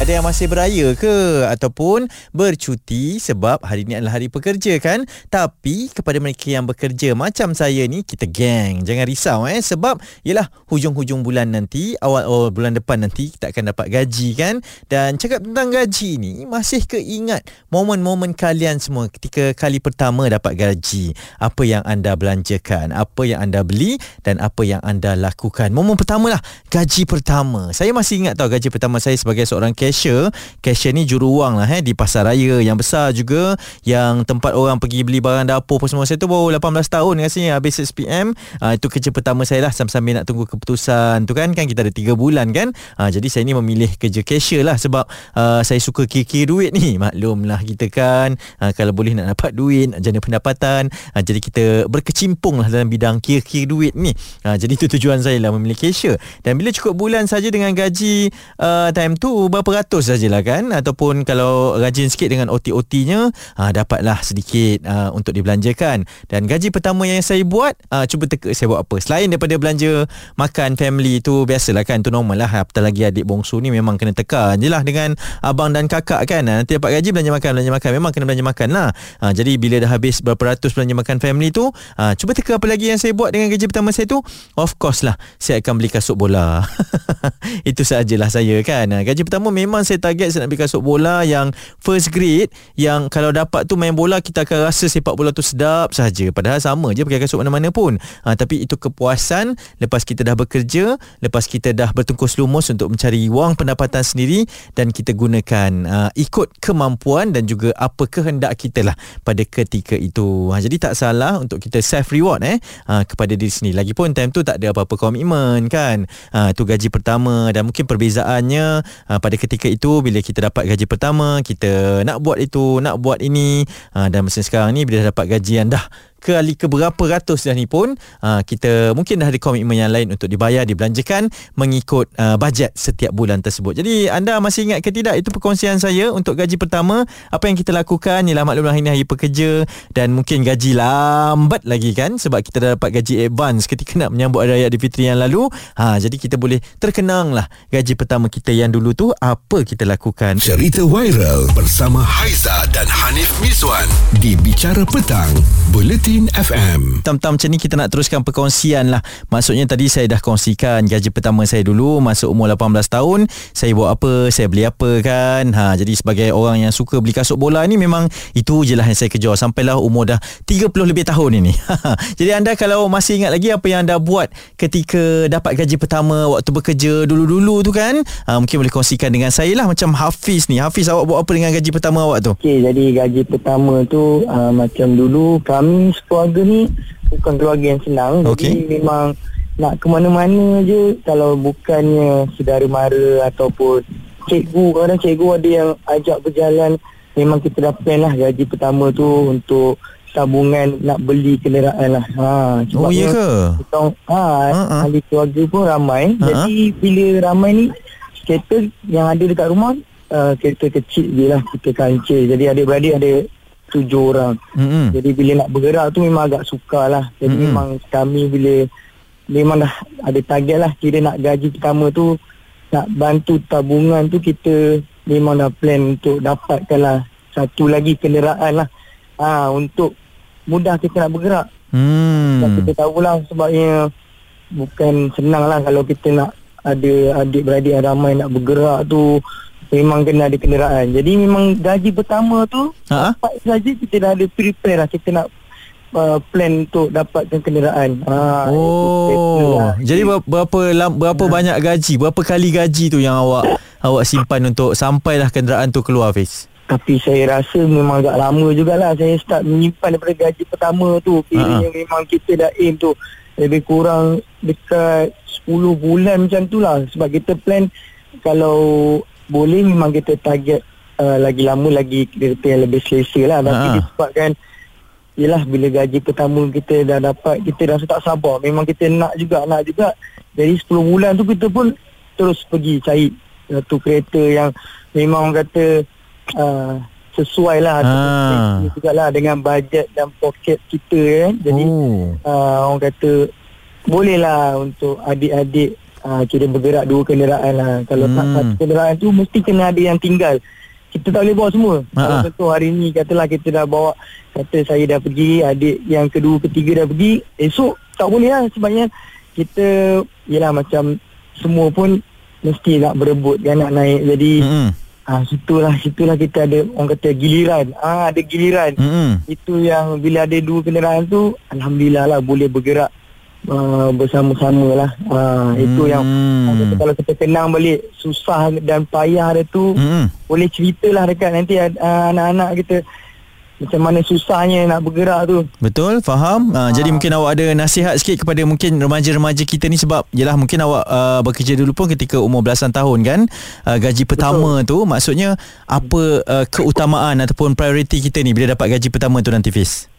Ada yang masih beraya ke ataupun bercuti sebab hari ni adalah hari pekerja kan? Tapi kepada mereka yang bekerja macam saya ni kita geng. Jangan risau eh sebab yalah hujung-hujung bulan nanti, awal-awal bulan depan nanti kita akan dapat gaji kan? Dan cakap tentang gaji ni masih keingat momen-momen kalian semua ketika kali pertama dapat gaji. Apa yang anda belanjakan, apa yang anda beli dan apa yang anda lakukan. Momen pertama lah gaji pertama. Saya masih ingat tau gaji pertama saya sebagai seorang cashier cashier ni juruang lah eh, di pasar raya yang besar juga yang tempat orang pergi beli barang dapur apa semua. Saya tu baru 18 tahun rasanya habis SPM uh, ah, itu kerja pertama saya lah sambil-sambil nak tunggu keputusan tu kan. Kan kita ada 3 bulan kan. Uh, jadi saya ni memilih kerja cashier lah sebab uh, saya suka kira-kira duit ni. Maklum lah kita kan. Uh, kalau boleh nak dapat duit nak jana pendapatan uh, jadi kita berkecimpung lah dalam bidang kira-kira duit ni. Uh, jadi itu tujuan saya lah memilih cashier. Dan bila cukup bulan saja dengan gaji uh, time tu berapa sajalah kan? Ataupun kalau rajin sikit dengan OT-OT-nya ha, dapatlah sedikit ha, untuk dibelanjakan. Dan gaji pertama yang saya buat ha, cuba teka saya buat apa? Selain daripada belanja makan family tu biasalah kan? Tu normal lah. Apatah lagi adik bongsu ni memang kena teka je lah dengan abang dan kakak kan? Nanti dapat gaji belanja makan belanja makan. Memang kena belanja makan lah. Ha, jadi bila dah habis berapa ratus belanja makan family tu ha, cuba teka apa lagi yang saya buat dengan gaji pertama saya tu? Of course lah saya akan beli kasut bola. Itu sajalah saya kan? Gaji pertama memang saya target saya nak beli kasut bola yang first grade yang kalau dapat tu main bola kita akan rasa sepak bola tu sedap saja padahal sama je pakai kasut mana-mana pun. Ha, tapi itu kepuasan. Lepas kita dah bekerja lepas kita dah bertungkus lumus untuk mencari wang pendapatan sendiri dan kita gunakan uh, ikut kemampuan dan juga apa kehendak kita lah pada ketika itu. Ha, jadi tak salah untuk kita self reward eh ha, kepada diri sendiri. Lagipun time tu tak ada apa-apa komitmen kan. Ha, tu gaji pertama dan mungkin perbezaannya ha, pada ketika ketika itu bila kita dapat gaji pertama kita nak buat itu nak buat ini ha, dan masa sekarang ni bila dapat gaji yang dah kali ke berapa ratus dah ni pun uh, kita mungkin dah ada komitmen yang lain untuk dibayar dibelanjakan mengikut uh, bajet setiap bulan tersebut. Jadi anda masih ingat ke tidak itu perkongsian saya untuk gaji pertama apa yang kita lakukan ialah maklumlah ini hari pekerja dan mungkin gaji lambat lagi kan sebab kita dah dapat gaji advance ketika nak menyambut Hari Raya Aidilfitri yang lalu. Ha jadi kita boleh terkenang lah gaji pertama kita yang dulu tu apa kita lakukan. Cerita viral bersama Haiza dan Hanif Miswan di Bicara Petang. Bulletin Bulletin FM. Tam-tam macam ni kita nak teruskan perkongsian lah. Maksudnya tadi saya dah kongsikan gaji pertama saya dulu masuk umur 18 tahun. Saya buat apa, saya beli apa kan. Ha, jadi sebagai orang yang suka beli kasut bola ni memang itu je lah yang saya kejar. Sampailah umur dah 30 lebih tahun ini. jadi anda kalau masih ingat lagi apa yang anda buat ketika dapat gaji pertama waktu bekerja dulu-dulu tu kan. Ha, mungkin boleh kongsikan dengan saya lah macam Hafiz ni. Hafiz awak buat apa dengan gaji pertama awak tu? Okay, jadi gaji pertama tu uh, macam dulu kami keluarga ni bukan keluarga yang senang. Okay. Jadi memang nak ke mana-mana je kalau bukannya saudara mara ataupun cikgu. Kadang cikgu ada yang ajak berjalan. Memang kita dah plan lah gaji pertama tu untuk tabungan nak beli kenderaan lah. Ha, oh iya ke? Kita, ha, uh-huh. ahli keluarga pun ramai. Uh-huh. Jadi bila ramai ni kereta yang ada dekat rumah uh, kereta kecil je lah kita kancil. Jadi adik-beradik ada tujuh orang. Mm-hmm. Jadi bila nak bergerak tu memang agak sukar lah. Jadi mm-hmm. memang kami bila memang dah ada target lah. Kira nak gaji pertama tu nak bantu tabungan tu kita memang dah plan untuk dapatkan lah satu lagi kenderaan lah. Ha, untuk mudah kita nak bergerak. Hmm. Dan kita tahulah sebabnya bukan senang lah kalau kita nak ada adik-beradik yang ramai nak bergerak tu memang kena ada kenderaan. Jadi memang gaji pertama tu ha? dapat saja kita dah ada prepare lah kita nak uh, plan untuk dapatkan kenderaan. Ha, oh. Lah. Jadi berapa berapa ha. banyak gaji? Berapa kali gaji tu yang awak awak simpan untuk sampailah kenderaan tu keluar Fiz? Tapi saya rasa memang agak lama jugalah saya start menyimpan daripada gaji pertama tu. Kiranya ha. memang kita dah aim tu lebih kurang dekat 10 bulan macam tu lah. Sebab kita plan kalau boleh memang kita target uh, lagi lama lagi kereta yang lebih selesa lah tapi ha. disebabkan yelah bila gaji pertama kita dah dapat kita rasa tak sabar memang kita nak juga nak juga dari 10 bulan tu kita pun terus pergi cari satu kereta yang memang orang kata uh, sesuai lah Ah. juga lah dengan bajet dan poket kita kan jadi oh. uh, orang kata boleh lah untuk adik-adik uh, kira bergerak dua kenderaan lah. Kalau tak Hmm. satu kenderaan tu mesti kena ada yang tinggal. Kita tak boleh bawa semua. Ha, kalau ha. contoh hari ni katalah kita dah bawa kata saya dah pergi adik yang kedua ketiga dah pergi esok tak boleh lah. Sebabnya kita yelah macam semua pun mesti nak berebut kan nak naik. Jadi ah situlah situlah kita ada orang kata giliran. Ah ada giliran. Mm-mm. itu yang bila ada dua kenderaan tu alhamdulillah lah boleh bergerak uh, bersama-sama lah uh, itu yang Hmm. kalau kita kenang balik susah dan payah dia tu Mm-mm. boleh ceritalah dekat nanti uh, anak-anak kita macam mana susahnya nak bergerak tu Betul, faham. Uh, jadi mungkin awak ada nasihat sikit kepada mungkin remaja-remaja kita ni sebab yalah mungkin awak uh, bekerja dulu pun ketika umur belasan tahun kan. Uh, gaji pertama tu maksudnya apa uh, keutamaan ataupun prioriti kita ni bila dapat gaji pertama tu nanti Fiz?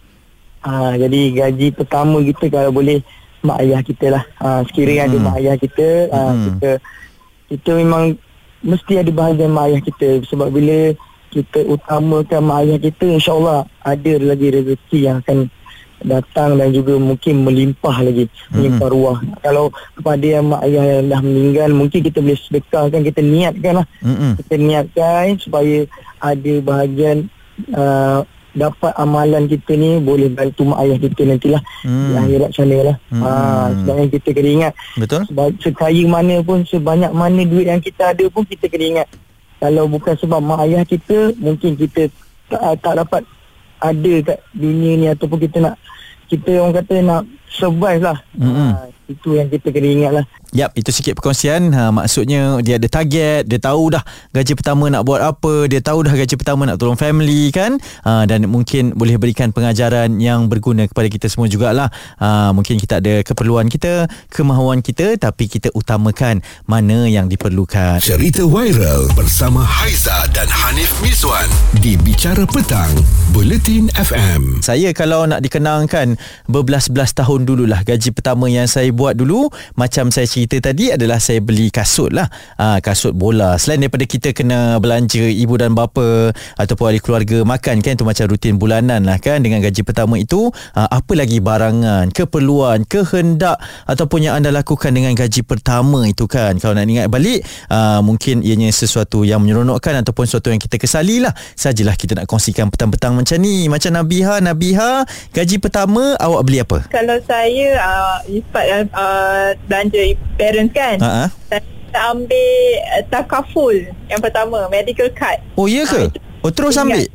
Ha, jadi gaji pertama kita kalau boleh mak ayah kita lah. Ha, sekiranya ada Hmm. mak ayah kita, ha, Hmm. kita kita memang mesti ada bahagian mak ayah kita sebab bila kita utamakan mak ayah kita insyaAllah ada lagi rezeki yang akan datang dan juga mungkin melimpah lagi melimpah ruah kalau kepada yang mak ayah yang dah meninggal mungkin kita boleh sedekahkan kita niatkan lah Mm-mm. kita niatkan supaya ada bahagian uh, dapat amalan kita ni boleh bantu mak ayah kita nantilah Hmm. di akhirat sana lah. Hmm. Ha, sebabnya kita kena ingat Betul? seba- sekaya mana pun sebanyak mana duit yang kita ada pun kita kena ingat kalau bukan sebab mak ayah kita mungkin kita tak, tak dapat ada kat dunia ni ataupun kita nak kita orang kata nak survive lah. Mm-mm. Ha, itu yang kita kena ingat lah. Yap, itu sikit perkongsian. Ha, maksudnya dia ada target, dia tahu dah gaji pertama nak buat apa, dia tahu dah gaji pertama nak tolong family kan. Ha, dan mungkin boleh berikan pengajaran yang berguna kepada kita semua jugalah. Ha, mungkin kita ada keperluan kita, kemahuan kita tapi kita utamakan mana yang diperlukan. Cerita viral bersama Haiza dan Hanif Miswan di Bicara Petang, Buletin FM. Saya kalau nak dikenangkan berbelas-belas tahun dululah gaji pertama yang saya buat dulu macam saya cerita tadi adalah saya beli kasut lah. Ha, kasut bola. Selain daripada kita kena belanja ibu dan bapa ataupun ahli keluarga makan kan itu macam rutin bulanan lah kan dengan gaji pertama itu ha, apa lagi barangan keperluan kehendak ataupun yang anda lakukan dengan gaji pertama itu kan? Kalau nak ingat balik ha, mungkin ianya sesuatu yang menyeronokkan ataupun sesuatu yang kita kesali lah. Sajalah kita nak kongsikan petang-petang macam ni. Macam Nabiha Nabiha gaji pertama awak beli apa? Kalau saya uh, Ifat uh, belanja parents kan Ha ah. Saya ambil uh, takaful Yang pertama Medical card Oh ya ke? Oh terus ambil?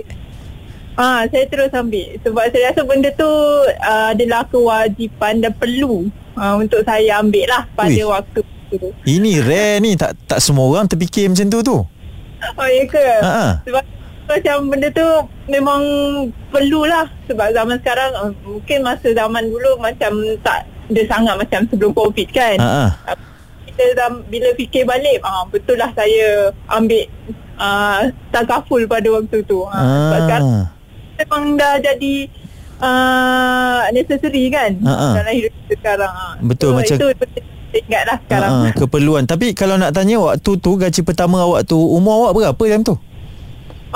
Ah, saya terus ambil sebab saya rasa benda tu uh, adalah kewajipan dan perlu uh, untuk saya ambil lah pada Ui. waktu tu. Ini rare ni tak tak semua orang terfikir macam tu tu. Oh ya ke? Ha ah. Sebab macam benda tu memang perlulah sebab zaman sekarang uh, mungkin masa zaman dulu macam tak dia sangat macam sebelum covid kan. Ha ah. Kita dah, bila fikir balik ah betul lah saya ambil uh, takaful pada waktu tu. Ah, sebab sekarang Ah. memang dah jadi uh, necessary kan Ha, ha. dalam hidup kita sekarang. ah. Betul, so, macam- itu saya ingat lah sekarang. Ah, keperluan. Tapi kalau nak tanya waktu tu gaji pertama awak tu umur awak berapa time tu?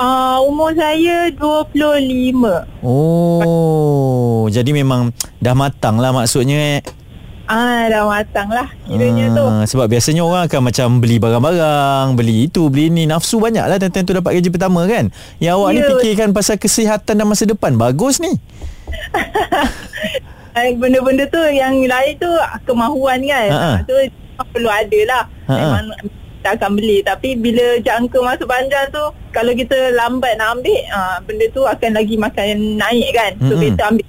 Uh, umur saya 25. Oh, jadi memang dah matang lah maksudnya eh. Ah, dah matang lah kiranya tu. Ah, Sebab biasanya orang akan macam beli barang-barang, beli itu, beli ni. Nafsu banyak lah time tu dapat gaji pertama kan. Yang awak ni Ya. fikirkan pasal kesihatan dan masa depan. Bagus ni. Eh, Benda-benda tu yang lain tu kemahuan kan. Ha, ha. Ah, So memang perlu ada lah. Ha, ha. Memang kita akan beli. Tapi bila jangka masa panjang tu, kalau kita lambat nak ambil, ah, benda tu akan lagi makan naik kan. So Mm-mm. better ambil.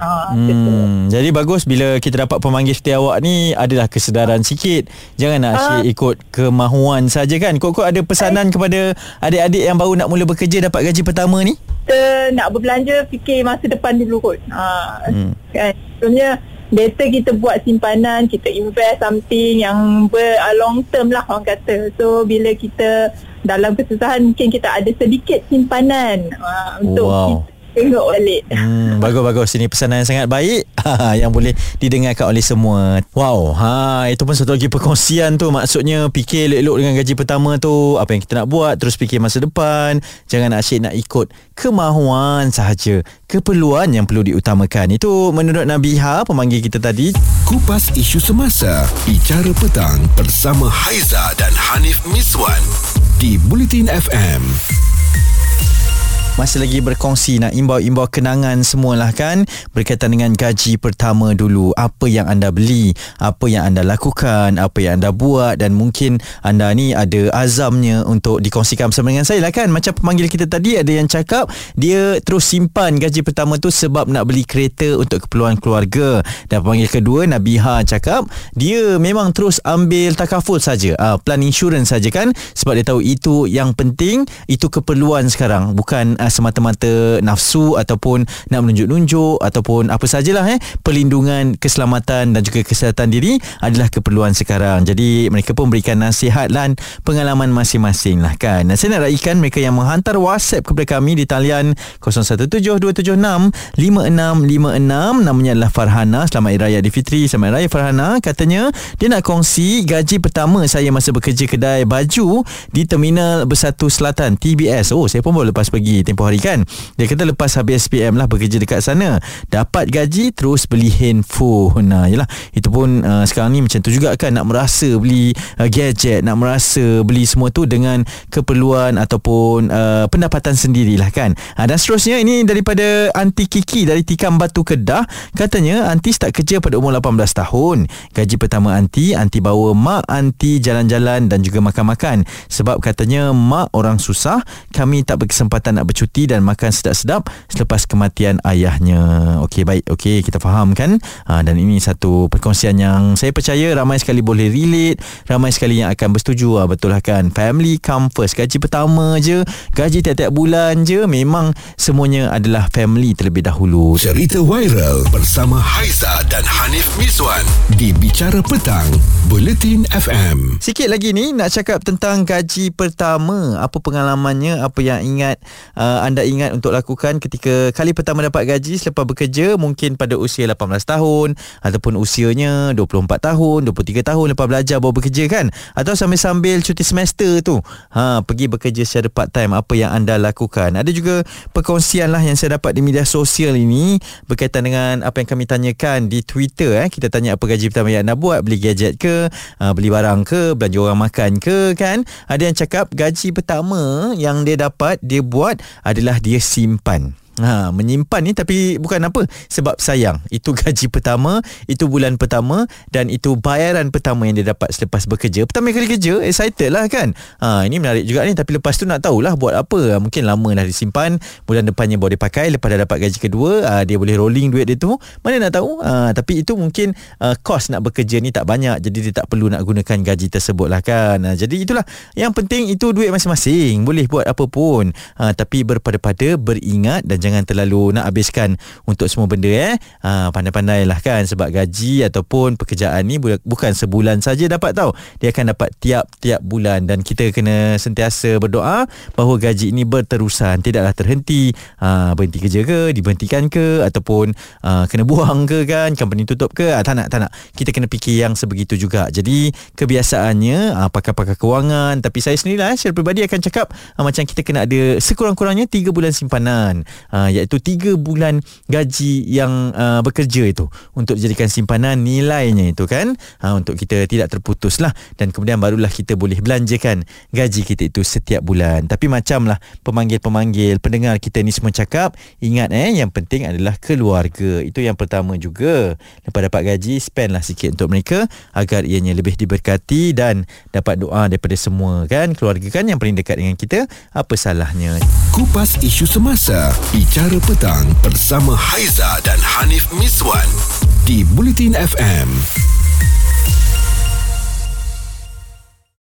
Ah, tu. Hmm, jadi bagus bila kita dapat pemanggil setia awak ni adalah kesedaran sikit. Jangan nak asyik ikut kemahuan saja kan. Kok-kok ada pesanan kepada adik-adik yang baru nak mula bekerja dapat gaji pertama ni? kita nak berbelanja fikir masa depan dulu kot. Ha, hmm. kan. Sebenarnya better kita buat simpanan, kita invest something yang ber, uh, long term lah orang kata. So bila kita dalam kesusahan mungkin kita ada sedikit simpanan uh, untuk Wow. kita tengok balik. Hmm, bagus-bagus. Ini pesanan yang sangat baik yang boleh didengarkan oleh semua. Wow, ha itu pun satu lagi perkongsian tu. Maksudnya fikir elok-elok dengan gaji pertama tu apa yang kita nak buat terus fikir masa depan. Jangan asyik nak ikut kemahuan sahaja. Keperluan yang perlu diutamakan. Itu menurut Nabi Ha pemanggil kita tadi. Kupas isu semasa. Bicara petang bersama Haiza dan Hanif Miswan di Bulletin FM masih lagi berkongsi nak imbau-imbau kenangan semualah kan? Berkaitan dengan gaji pertama dulu. Apa yang anda beli? Apa yang anda lakukan? Apa yang anda buat? Dan mungkin anda ni ada azamnya untuk dikongsikan bersama dengan saya lah kan? Macam pemanggil kita tadi ada yang cakap dia terus simpan gaji pertama tu sebab nak beli kereta untuk keperluan keluarga. Dan pemanggil kedua Nabiha cakap dia memang terus ambil takaful saja. Uh, plan insurans saja kan? Sebab dia tahu itu yang penting itu keperluan sekarang bukan uh, semata-mata nafsu ataupun nak menunjuk-nunjuk ataupun apa sajalah eh perlindungan keselamatan dan juga kesihatan diri adalah keperluan sekarang. Jadi mereka pun berikan nasihat dan pengalaman masing-masing lah kan. Dan saya nak raikan mereka yang menghantar WhatsApp kepada kami di talian 0172765656 namanya adalah Farhana. Selamat Hari Raya Fitri. Selamat Hari Raya Farhana. Katanya dia nak kongsi gaji pertama saya masa bekerja kedai baju di Terminal Bersatu Selatan TBS. Oh, saya pun baru lepas pergi tempoh hari kan? Dia kata lepas habis SPM lah bekerja dekat sana dapat gaji terus beli handphone. Nah yalah. Itu pun uh, sekarang ni macam tu juga kan? Nak merasa beli uh, gadget nak merasa beli semua tu dengan keperluan ataupun uh, pendapatan sendirilah kan? Uh, dan seterusnya ini daripada Anti Kiki dari Tikam Batu Kedah. Katanya Anti start kerja pada umur 18 tahun. Gaji pertama Anti Anti bawa mak Anti jalan-jalan dan juga makan-makan. Sebab katanya mak orang susah kami tak berkesempatan nak bercuti cuti dan makan sedap-sedap selepas kematian ayahnya. Okey baik, okey kita faham kan? Ha, dan ini satu perkongsian yang saya percaya ramai sekali boleh relate, ramai sekali yang akan bersetuju. Ha, betul lah kan? Family come first. Gaji pertama je, gaji tiap-tiap bulan je memang semuanya adalah family terlebih dahulu. Cerita viral bersama Haiza dan Hanif Miswan di Bicara Petang, Bulletin FM. Sikit lagi ni nak cakap tentang gaji pertama. Apa pengalamannya, apa yang ingat uh, anda ingat untuk lakukan ketika kali pertama dapat gaji selepas bekerja mungkin pada usia 18 tahun ataupun usianya 24 tahun 23 tahun lepas belajar baru bekerja kan? Atau sambil-sambil cuti semester tu. Ha pergi bekerja secara part time apa yang anda lakukan? Ada juga perkongsian lah yang saya dapat di media sosial ini berkaitan dengan apa yang kami tanyakan di Twitter eh. Kita tanya apa gaji pertama yang anda buat beli gadget ke ha, beli barang ke belanja orang makan ke kan? Ada yang cakap gaji pertama yang dia dapat dia buat adalah dia simpan Ha, menyimpan ni tapi bukan apa. Sebab sayang itu gaji pertama itu bulan pertama dan itu bayaran pertama yang dia dapat selepas bekerja. Pertama kali kerja excited lah kan? Ha, ini menarik juga ni tapi lepas tu nak tahulah buat apa. Ha, mungkin lama dah disimpan bulan depannya boleh pakai lepas dah dapat gaji kedua ha, dia boleh rolling duit dia tu. Mana nak tahu? Ha, tapi itu mungkin uh, cost nak bekerja ni tak banyak jadi dia tak perlu nak gunakan gaji tersebut lah kan? Ha, jadi itulah. Yang penting itu duit masing-masing boleh buat apa pun. Ha, tapi berpada-pada beringat dan jangan terlalu nak habiskan untuk semua benda eh. Ha, pandai-pandai lah kan sebab gaji ataupun pekerjaan ni bukan sebulan saja dapat tahu. Dia akan dapat tiap-tiap bulan dan kita kena sentiasa berdoa bahawa gaji ini berterusan. Tidaklah terhenti. Ha, berhenti kerja ke, diberhentikan ke ataupun ha, kena buang ke kan, company tutup ke. Ha, tak nak, tak nak. Kita kena fikir yang sebegitu juga. Jadi kebiasaannya ha, pakar-pakar kewangan tapi saya sendiri lah secara peribadi akan cakap ha, macam kita kena ada sekurang-kurangnya 3 bulan simpanan. Ha, iaitu 3 bulan gaji yang uh, bekerja itu untuk dijadikan simpanan nilainya itu kan? Ha, untuk kita tidak terputus lah dan kemudian barulah kita boleh belanjakan gaji kita itu setiap bulan. Tapi macam lah pemanggil-pemanggil pendengar kita ni semua cakap ingat eh yang penting adalah keluarga. Itu yang pertama juga. Lepas dapat gaji spend lah sikit untuk mereka agar ianya lebih diberkati dan dapat doa daripada semua kan? Keluarga kan yang paling dekat dengan kita? Apa salahnya? Kupas isu semasa bicara petang bersama Haiza dan Hanif Miswan di Bulletin FM.